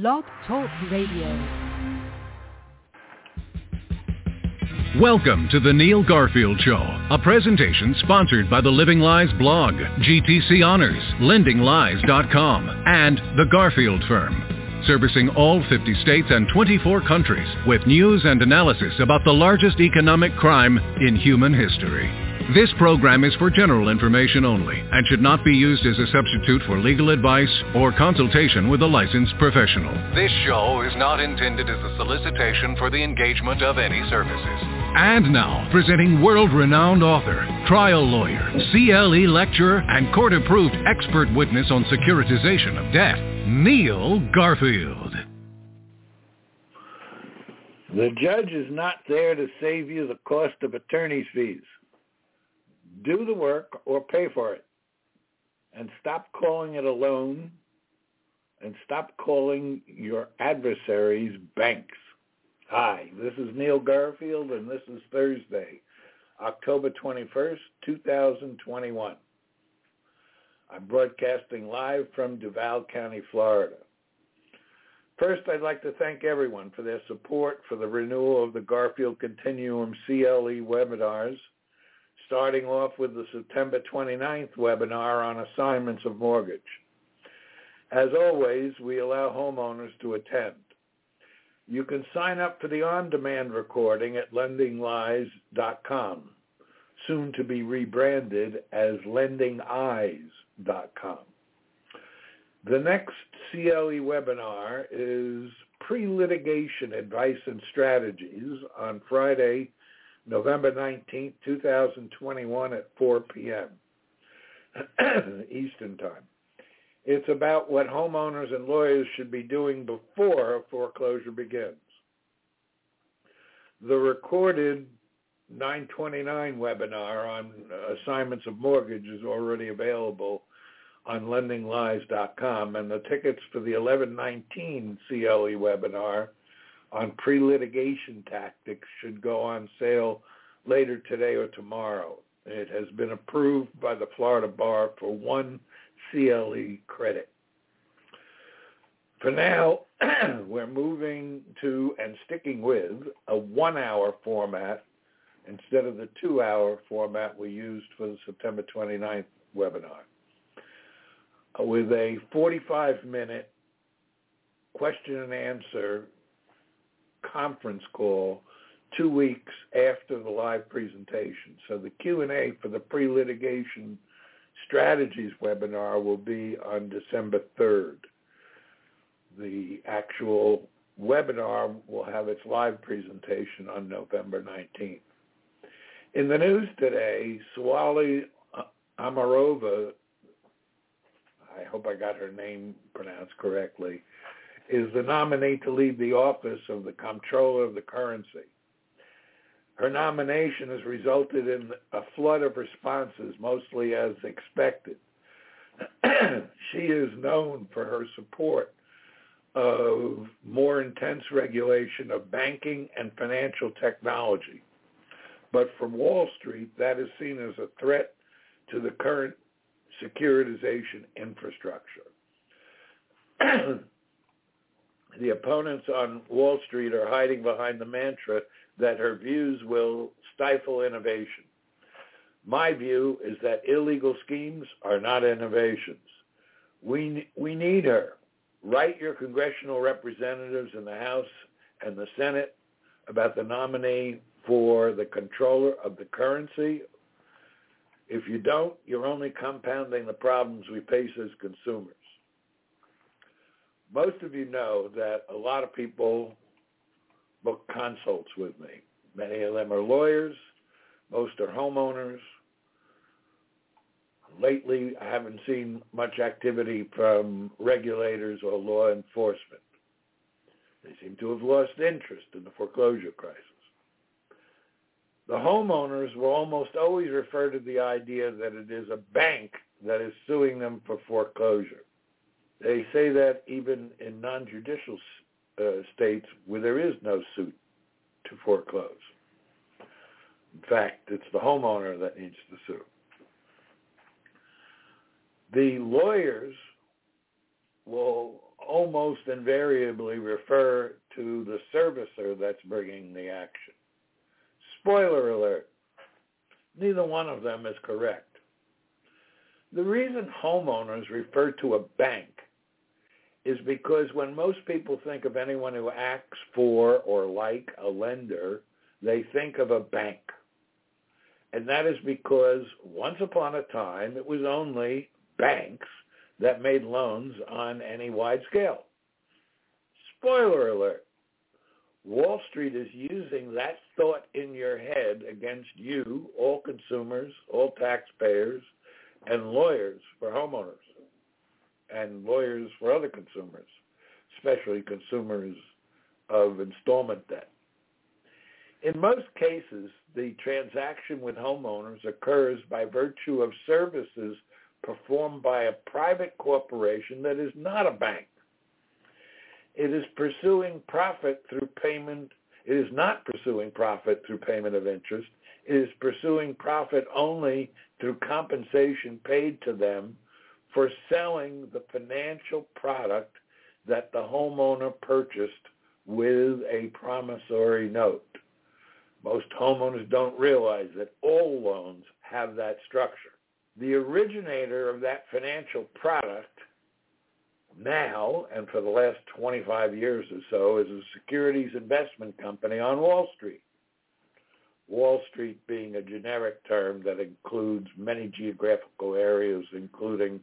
Blog Talk Radio. Welcome to the Neil Garfield Show, a presentation sponsored by the Living Lies blog, GTC Honors, LendingLies.com, and the Garfield Firm, servicing all 50 states and 24 countries with news and analysis about the largest economic crime in human history. This program is for general information only and should not be used as a substitute for legal advice or consultation with a licensed professional. This show is not intended as a solicitation for the engagement of any services. And now, presenting world-renowned author, trial lawyer, CLE lecturer, and court-approved expert witness on securitization of debt, Neil Garfield. The judge is not there to save you the cost of attorney's fees do the work or pay for it. And stop calling it a loan and stop calling your adversaries banks. Hi, this is Neil Garfield and this is Thursday, October 21st, 2021. I'm broadcasting live from Duval County, Florida. First, I'd like to thank everyone for their support for the renewal of the Garfield Continuum CLE webinars starting off with the September 29th webinar on assignments of mortgage. As always, we allow homeowners to attend. You can sign up for the on-demand recording at lendinglies.com, soon to be rebranded as lendingeyes.com. The next CLE webinar is pre-litigation advice and strategies on Friday, November 19, 2021 at 4 p.m. Eastern Time. It's about what homeowners and lawyers should be doing before a foreclosure begins. The recorded 929 webinar on assignments of mortgage is already available on lendinglies.com and the tickets for the 1119 CLE webinar on pre-litigation tactics should go on sale later today or tomorrow. It has been approved by the Florida Bar for one CLE credit. For now, we're moving to and sticking with a one-hour format instead of the two-hour format we used for the September 29th webinar. With a 45-minute question and answer conference call two weeks after the live presentation. So the Q&A for the pre-litigation strategies webinar will be on December 3rd. The actual webinar will have its live presentation on November 19th. In the news today, Saule Omarova, I hope I got her name pronounced correctly, is the nominee to lead the office of the comptroller of the currency. Her nomination has resulted in a flood of responses, mostly as expected. she is known for her support of more intense regulation of banking and financial technology. But from Wall Street, that is seen as a threat to the current securitization infrastructure. the opponents on Wall Street are hiding behind the mantra that her views will stifle innovation. My view is that illegal schemes are not innovations. We, we need her. Write your congressional representatives in the House and the Senate about the nominee for the comptroller of the currency. If you don't, you're only compounding the problems we face as consumers most of you know that a lot of people book consults with me. Many of them are lawyers. Most are homeowners. Lately, I haven't seen much activity from regulators or law enforcement. They seem to have lost interest in the foreclosure crisis. The homeowners will almost always refer to the idea that it is a bank that is suing them for foreclosure. They say that even in non-judicial uh, states where there is no suit to foreclose. In fact, it's the homeowner that needs to sue. The lawyers will almost invariably refer to the servicer that's bringing the action. Spoiler alert, neither one of them is correct. The reason homeowners refer to a bank is because when most people think of anyone who acts for or like a lender, they think of a bank. And that is because once upon a time, it was only banks that made loans on any wide scale. Spoiler alert. Wall Street is using that thought in your head against you, all consumers, all taxpayers, and lawyers for homeowners and lawyers for other consumers, especially consumers of installment debt. In most cases, the transaction with homeowners occurs by virtue of services performed by a private corporation that is not a bank. It is pursuing profit through payment. It is not pursuing profit through payment of interest. It is pursuing profit only through compensation paid to them for selling the financial product that the homeowner purchased with a promissory note. Most homeowners don't realize that all loans have that structure. The originator of that financial product now and for the last 25 years or so is a securities investment company on Wall Street. Wall Street being a generic term that includes many geographical areas, including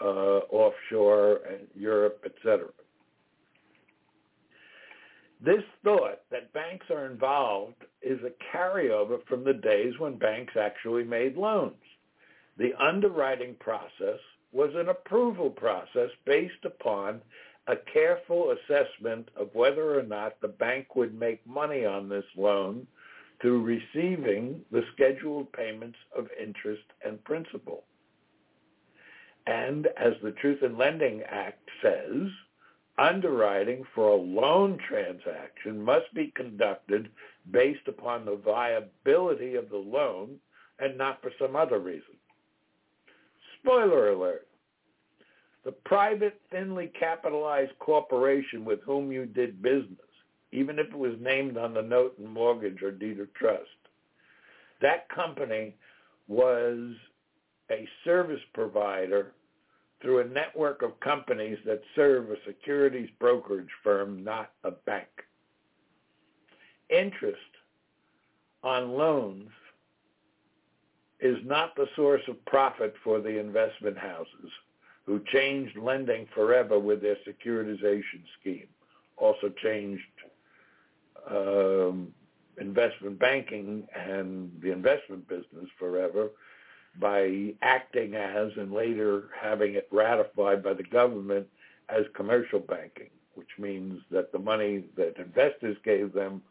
uh, offshore and Europe, etc. This thought that banks are involved is a carryover from the days when banks actually made loans. The underwriting process was an approval process based upon a careful assessment of whether or not the bank would make money on this loan through receiving the scheduled payments of interest and principal. And as the Truth in Lending Act says, underwriting for a loan transaction must be conducted based upon the viability of the loan and not for some other reason. Spoiler alert. The private, thinly capitalized corporation with whom you did business, even if it was named on the note and mortgage or deed of trust, that company was a service provider through a network of companies that serve a securities brokerage firm, not a bank. Interest on loans is not the source of profit for the investment houses who changed lending forever with their securitization scheme, also changed um, investment banking and the investment business forever by acting as and later having it ratified by the government as commercial banking, which means that the money that investors gave them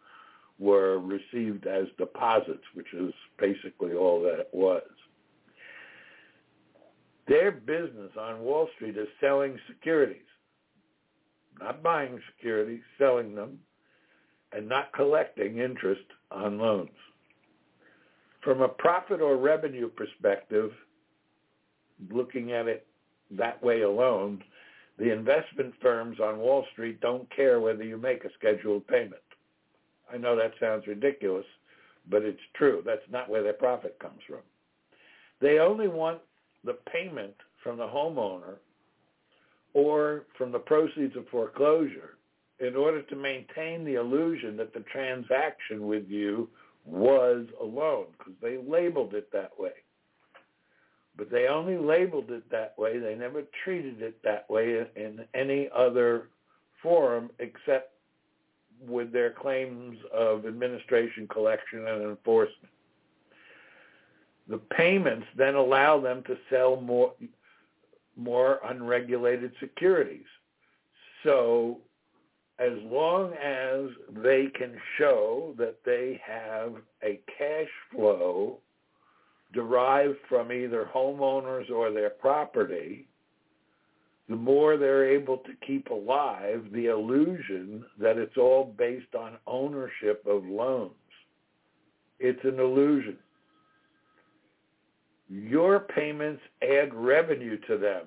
were received as deposits, which is basically all that it was. Their business on Wall Street is selling securities, not buying securities, selling them, and not collecting interest on loans. From a profit or revenue perspective, looking at it that way alone, the investment firms on Wall Street don't care whether you make a scheduled payment. I know that sounds ridiculous, but it's true. That's not where their profit comes from. They only want the payment from the homeowner or from the proceeds of foreclosure in order to maintain the illusion that the transaction with you was a loan because they labeled it that way. But they only labeled it that way. They never treated it that way in any other forum except with their claims of administration, collection, and enforcement. The payments then allow them to sell more, more unregulated securities. So as long as they can show that they have a cash flow derived from either homeowners or their property, the more they're able to keep alive the illusion that it's all based on ownership of loans. It's an illusion. Your payments add revenue to them.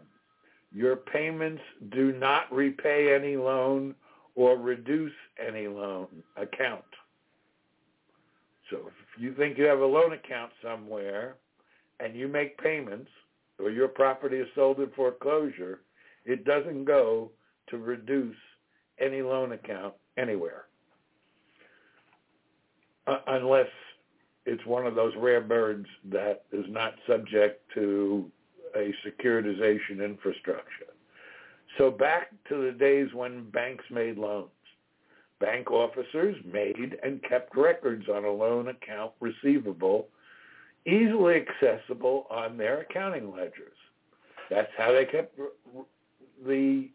Your payments do not repay any loan or reduce any loan account. So if you think you have a loan account somewhere and you make payments or your property is sold in foreclosure, it doesn't go to reduce any loan account anywhere. Uh, unless it's one of those rare birds that is not subject to a securitization infrastructure. So back to the days when banks made loans. Bank officers made and kept records on a loan account receivable easily accessible on their accounting ledgers. That's how they kept the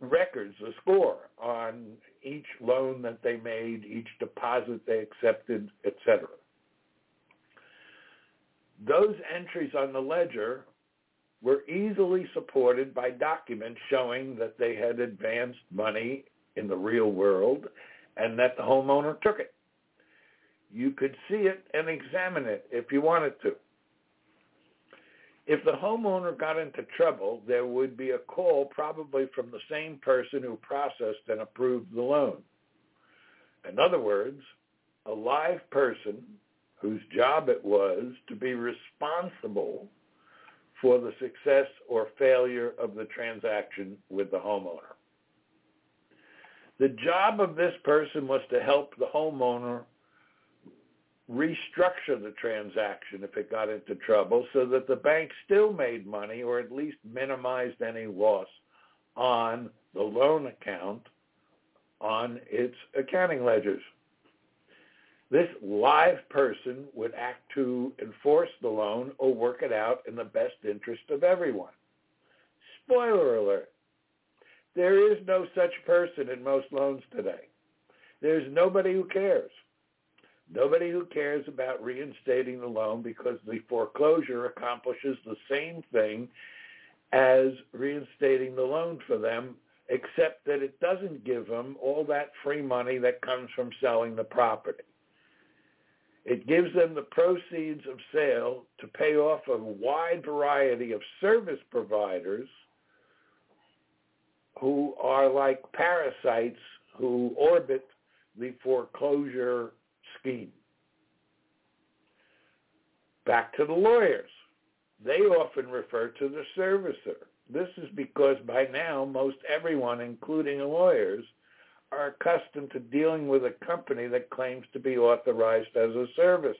records, the score on each loan that they made, each deposit they accepted, etc. Those entries on the ledger were easily supported by documents showing that they had advanced money in the real world and that the homeowner took it. You could see it and examine it if you wanted to. If the homeowner got into trouble, there would be a call probably from the same person who processed and approved the loan. In other words, a live person whose job it was to be responsible for the success or failure of the transaction with the homeowner. The job of this person was to help the homeowner restructure the transaction if it got into trouble so that the bank still made money or at least minimized any loss on the loan account on its accounting ledgers. This live person would act to enforce the loan or work it out in the best interest of everyone. Spoiler alert. There is no such person in most loans today. There's nobody who cares. Nobody who cares about reinstating the loan because the foreclosure accomplishes the same thing as reinstating the loan for them, except that it doesn't give them all that free money that comes from selling the property. It gives them the proceeds of sale to pay off a wide variety of service providers who are like parasites who orbit the foreclosure scheme. Back to the lawyers. They often refer to the servicer. This is because by now most everyone, including lawyers, are accustomed to dealing with a company that claims to be authorized as a servicer.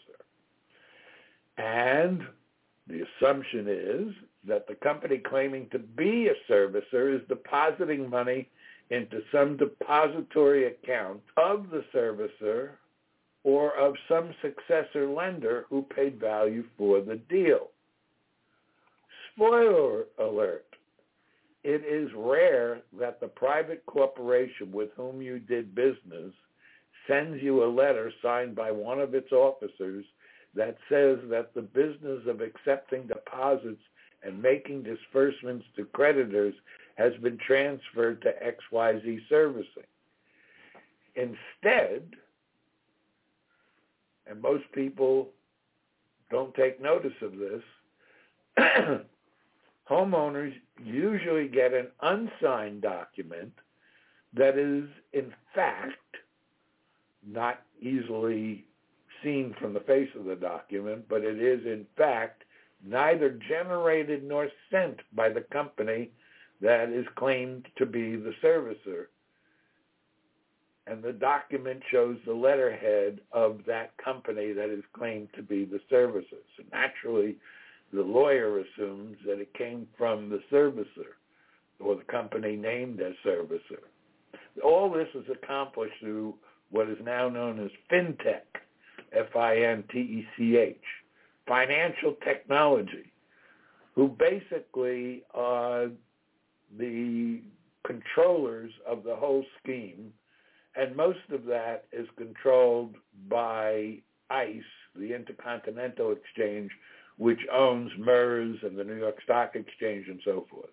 And the assumption is that the company claiming to be a servicer is depositing money into some depository account of the servicer or of some successor lender who paid value for the deal. Spoiler alert. It is rare that the private corporation with whom you did business sends you a letter signed by one of its officers that says that the business of accepting deposits and making disbursements to creditors has been transferred to XYZ servicing. Instead, and most people don't take notice of this, homeowners usually get an unsigned document that is in fact not easily seen from the face of the document, but it is in fact neither generated nor sent by the company that is claimed to be the servicer and the document shows the letterhead of that company that is claimed to be the servicer. So naturally, the lawyer assumes that it came from the servicer or the company named as servicer. All this is accomplished through what is now known as FinTech, F-I-N-T-E-C-H, financial technology, who basically are the controllers of the whole scheme and most of that is controlled by ICE, the Intercontinental Exchange, which owns MERS and the New York Stock Exchange and so forth.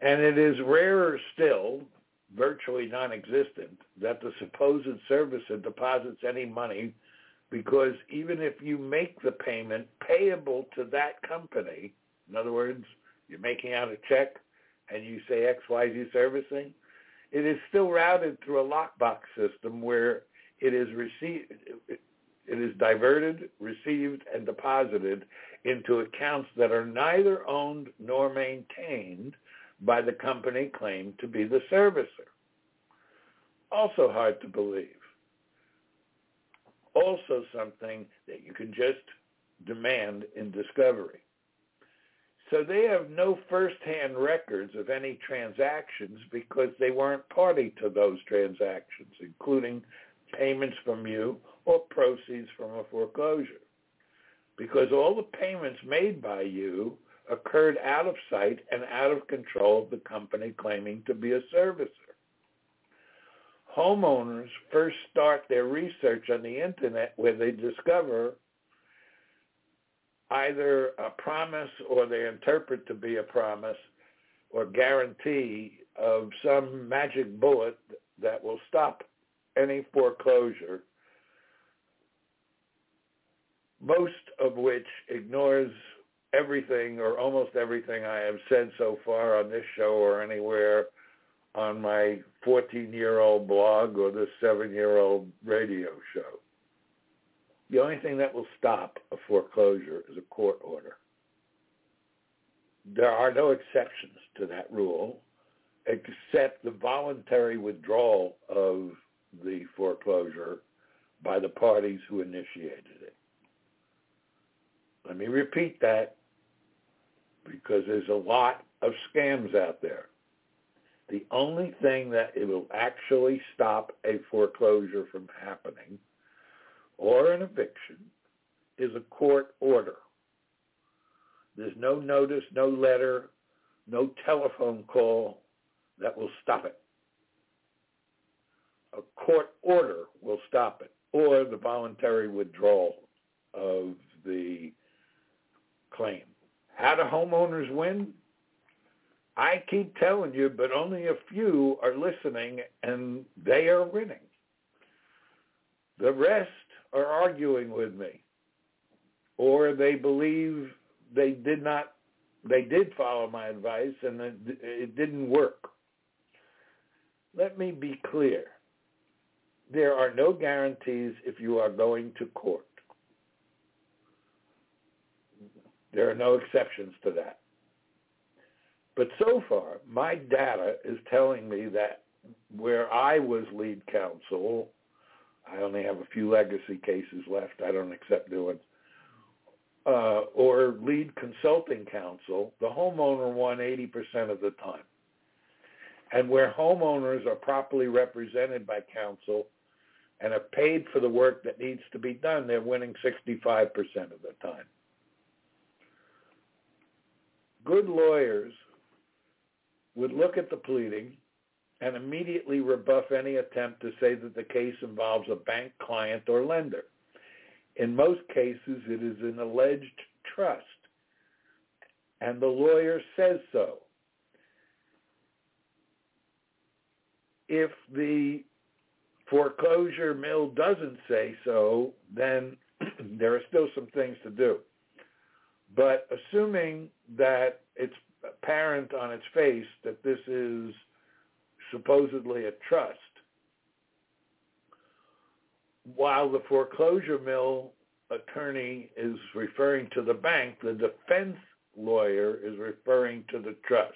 And it is rarer still, virtually non-existent, that the supposed servicer deposits any money because even if you make the payment payable to that company, in other words, you're making out a check and you say XYZ servicing, it is still routed through a lockbox system where it is received, it is diverted, received, and deposited into accounts that are neither owned nor maintained by the company claimed to be the servicer. Also hard to believe. Also something that you can just demand in discovery. So they have no first-hand records of any transactions because they weren't party to those transactions, including payments from you proceeds from a foreclosure. Because all the payments made by you occurred out of sight and out of control of the company claiming to be a servicer. Homeowners first start their research on the internet where they discover either a promise or they interpret to be a promise or guarantee of some magic bullet that will stop any foreclosure, most of which ignores everything or almost everything I have said so far on this show or anywhere on my 14-year-old blog or this 7-year-old radio show. The only thing that will stop a foreclosure is a court order. There are no exceptions to that rule except the voluntary withdrawal of the foreclosure by the parties who initiated it. Let me repeat that because there's a lot of scams out there. The only thing that it will actually stop a foreclosure from happening or an eviction is a court order. There's no notice, no letter, no telephone call that will stop it. A court order will stop it, or the voluntary withdrawal of the claim. How do homeowners win? I keep telling you, but only a few are listening, and they are winning. The rest are arguing with me, or they believe they did not, they did follow my advice and it, it didn't work. Let me be clear. There are no guarantees if you are going to court. There are no exceptions to that. But so far, my data is telling me that where I was lead counsel I only have a few legacy cases left. I don't accept new ones. Uh, or lead consulting counsel, the homeowner won 80% of the time. And where homeowners are properly represented by counsel and are paid for the work that needs to be done, they're winning 65% of the time. Good lawyers would look at the pleading and immediately rebuff any attempt to say that the case involves a bank client or lender. In most cases, it is an alleged trust, and the lawyer says so. If the foreclosure mill doesn't say so, then there are still some things to do. But assuming that it's apparent on its face that this is supposedly a trust, while the foreclosure mill attorney is referring to the bank, the defense lawyer is referring to the trust.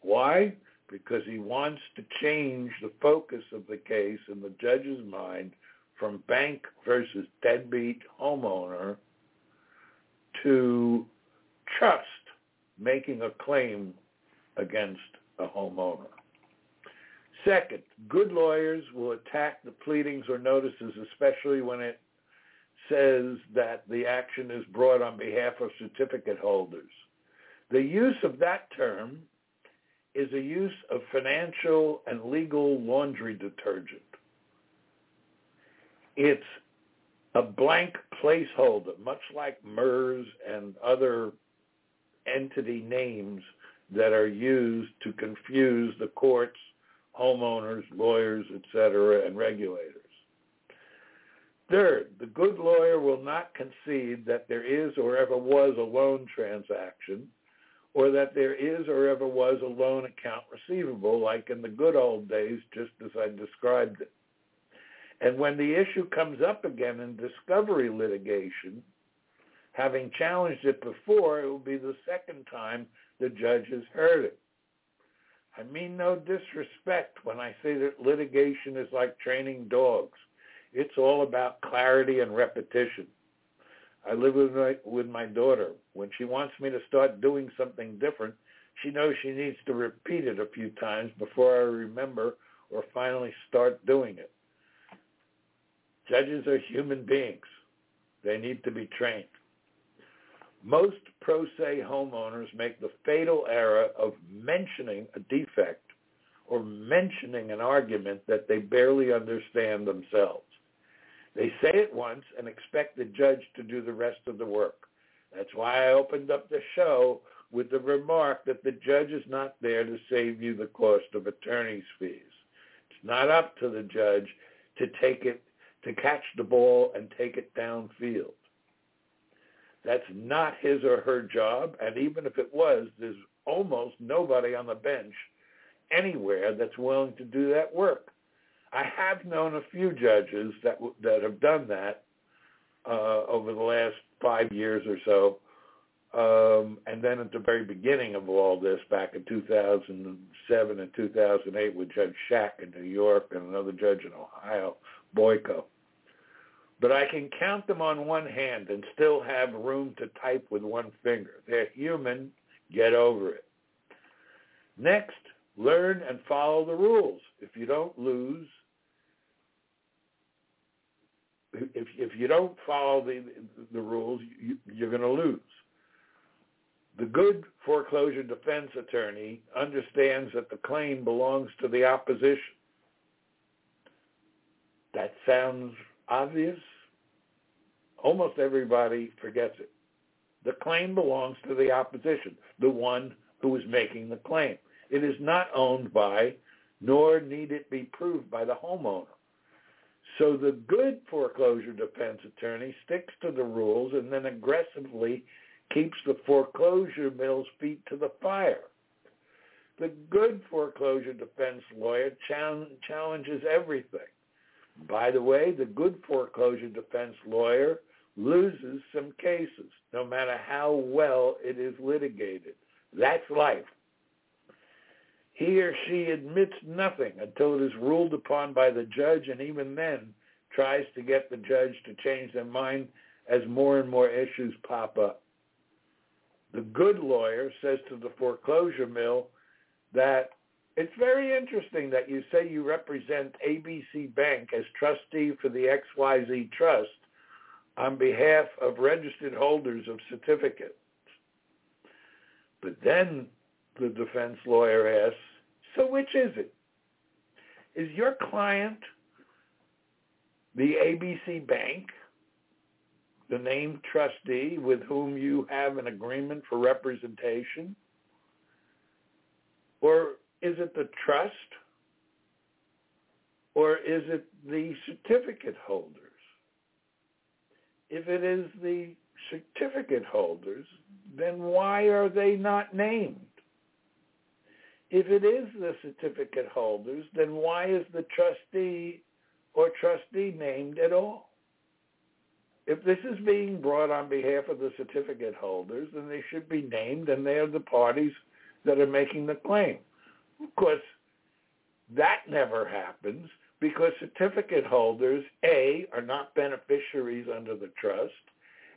Why? Because he wants to change the focus of the case in the judge's mind from bank versus deadbeat homeowner to trust making a claim against a homeowner. Second, good lawyers will attack the pleadings or notices, especially when it says that the action is brought on behalf of certificate holders. The use of that term is a use of financial and legal laundry detergent. It's a blank placeholder, much like MERS and other entity names that are used to confuse the courts homeowners, lawyers, etc., and regulators. Third, the good lawyer will not concede that there is or ever was a loan transaction or that there is or ever was a loan account receivable like in the good old days, just as I described it. And when the issue comes up again in discovery litigation, having challenged it before, it will be the second time the judge has heard it. I mean no disrespect when I say that litigation is like training dogs. It's all about clarity and repetition. I live with my, with my daughter. When she wants me to start doing something different, she knows she needs to repeat it a few times before I remember or finally start doing it. Judges are human beings. They need to be trained. Most pro se homeowners make the fatal error of mentioning a defect or mentioning an argument that they barely understand themselves. They say it once and expect the judge to do the rest of the work. That's why I opened up the show with the remark that the judge is not there to save you the cost of attorney's fees. It's not up to the judge to take it, to catch the ball and take it downfield. That's not his or her job, and even if it was, there's almost nobody on the bench anywhere that's willing to do that work. I have known a few judges that that have done that uh, over the last five years or so, um, and then at the very beginning of all this, back in 2007 and 2008, with Judge Schack in New York and another judge in Ohio, Boyko. But I can count them on one hand and still have room to type with one finger. They're human. Get over it. Next, learn and follow the rules. If you don't lose, if if you don't follow the the rules, you, you're going to lose. The good foreclosure defense attorney understands that the claim belongs to the opposition. That sounds obvious. Almost everybody forgets it. The claim belongs to the opposition, the one who is making the claim. It is not owned by, nor need it be proved by the homeowner. So the good foreclosure defense attorney sticks to the rules and then aggressively keeps the foreclosure mill's feet to the fire. The good foreclosure defense lawyer challenges everything. By the way, the good foreclosure defense lawyer loses some cases, no matter how well it is litigated. That's life. He or she admits nothing until it is ruled upon by the judge, and even then tries to get the judge to change their mind as more and more issues pop up. The good lawyer says to the foreclosure mill that it's very interesting that you say you represent ABC Bank as trustee for the XYZ Trust on behalf of registered holders of certificates. But then the defense lawyer asks, so which is it? Is your client the ABC Bank, the named trustee with whom you have an agreement for representation? Or is it the trust? Or is it the certificate holders? If it is the certificate holders, then why are they not named? If it is the certificate holders, then why is the trustee or trustee named at all? If this is being brought on behalf of the certificate holders, then they should be named and they are the parties that are making the claim. Of course, that never happens because certificate holders, A, are not beneficiaries under the trust,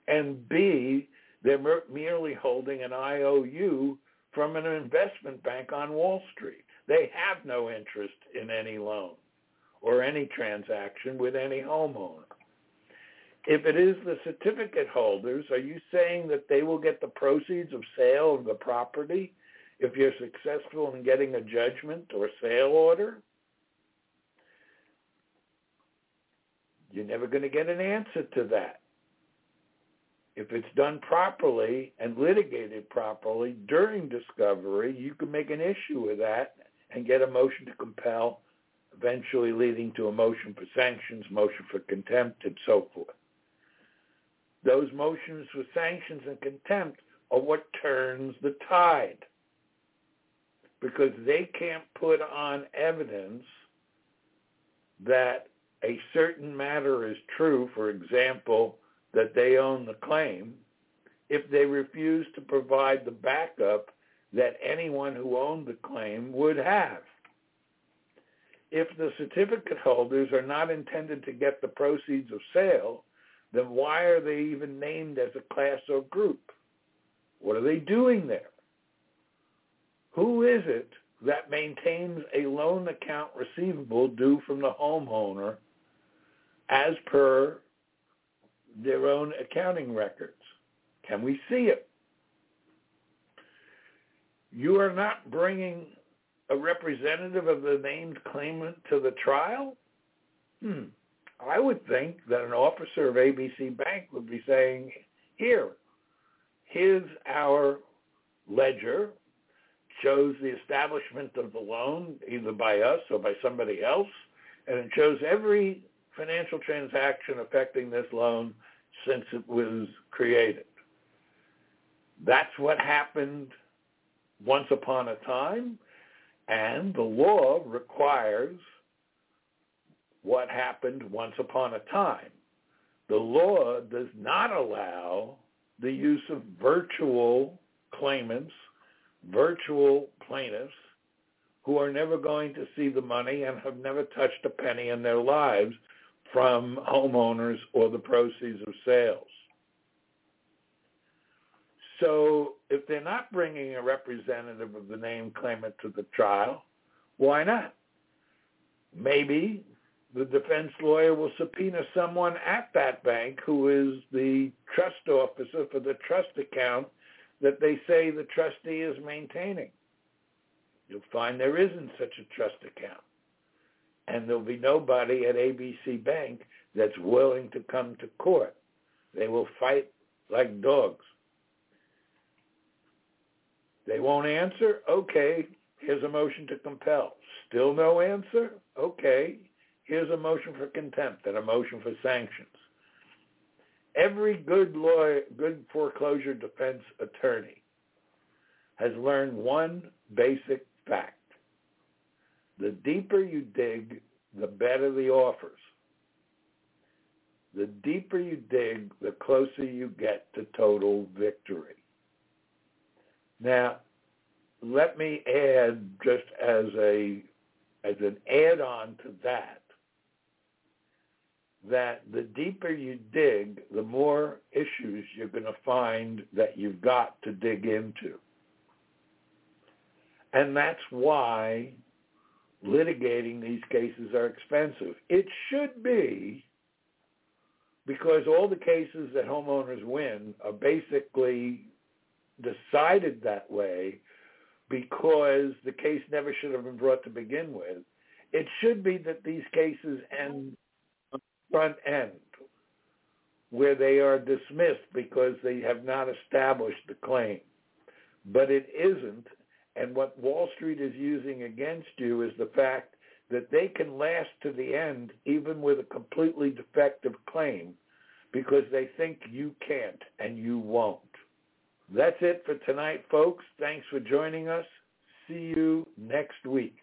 and B, they're merely holding an IOU from an investment bank on Wall Street. They have no interest in any loan or any transaction with any homeowner. If it is the certificate holders, are you saying that they will get the proceeds of sale of the property if you're successful in getting a judgment or sale order? You're never going to get an answer to that if it's done properly and litigated properly during discovery, you can make an issue with that and get a motion to compel, eventually leading to a motion for sanctions, motion for contempt, and so forth. Those motions for sanctions and contempt are what turns the tide because they can't put on evidence that a certain matter is true, for example, that they own the claim, if they refuse to provide the backup that anyone who owned the claim would have. If the certificate holders are not intended to get the proceeds of sale, then why are they even named as a class or group? What are they doing there? Who is it that maintains a loan account receivable due from the homeowner as per their own accounting records? Can we see it? You are not bringing a representative of the named claimant to the trial? Hmm. I would think that an officer of ABC Bank would be saying, here, here's our ledger, shows the establishment of the loan either by us or by somebody else, and it shows every financial transaction affecting this loan since it was created. That's what happened once upon a time, and the law requires what happened once upon a time. The law does not allow the use of virtual claimants, virtual plaintiffs, who are never going to see the money and have never touched a penny in their lives from homeowners or the proceeds of sales. So if they're not bringing a representative of the named claimant to the trial, why not? Maybe the defense lawyer will subpoena someone at that bank who is the trust officer for the trust account that they say the trustee is maintaining. You'll find there isn't such a trust account. And there'll be nobody at ABC Bank that's willing to come to court. They will fight like dogs. They won't answer? Okay, here's a motion to compel. Still no answer? Okay, here's a motion for contempt and a motion for sanctions. Every good lawyer, good foreclosure defense attorney has learned one basic fact. The deeper you dig, the better the offers. The deeper you dig, the closer you get to total victory. Now, let me add just as a as an add-on to that that the deeper you dig, the more issues you're going to find that you've got to dig into. And that's why litigating these cases are expensive. It should be because all the cases that homeowners win are basically decided that way because the case never should have been brought to begin with. It should be that these cases end front end where they are dismissed because they have not established the claim. But it isn't. And what Wall Street is using against you is the fact that they can last to the end even with a completely defective claim because they think you can't and you won't. That's it for tonight, folks. Thanks for joining us. See you next week.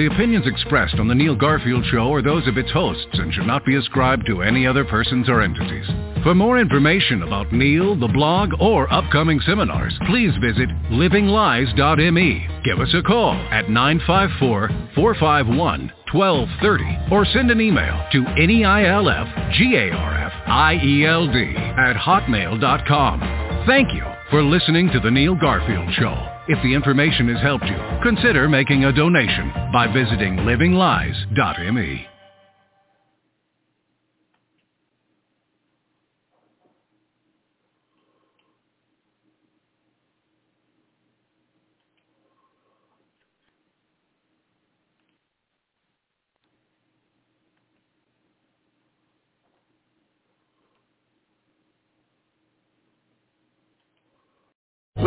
The opinions expressed on The Neil Garfield Show are those of its hosts and should not be ascribed to any other persons or entities. For more information about Neil, the blog, or upcoming seminars, please visit livinglies.me. Give us a call at 954-451-1230 or send an email to neilfgarfield at hotmail.com. Thank you for listening to The Neil Garfield Show. If the information has helped you, consider making a donation by visiting livinglies.me.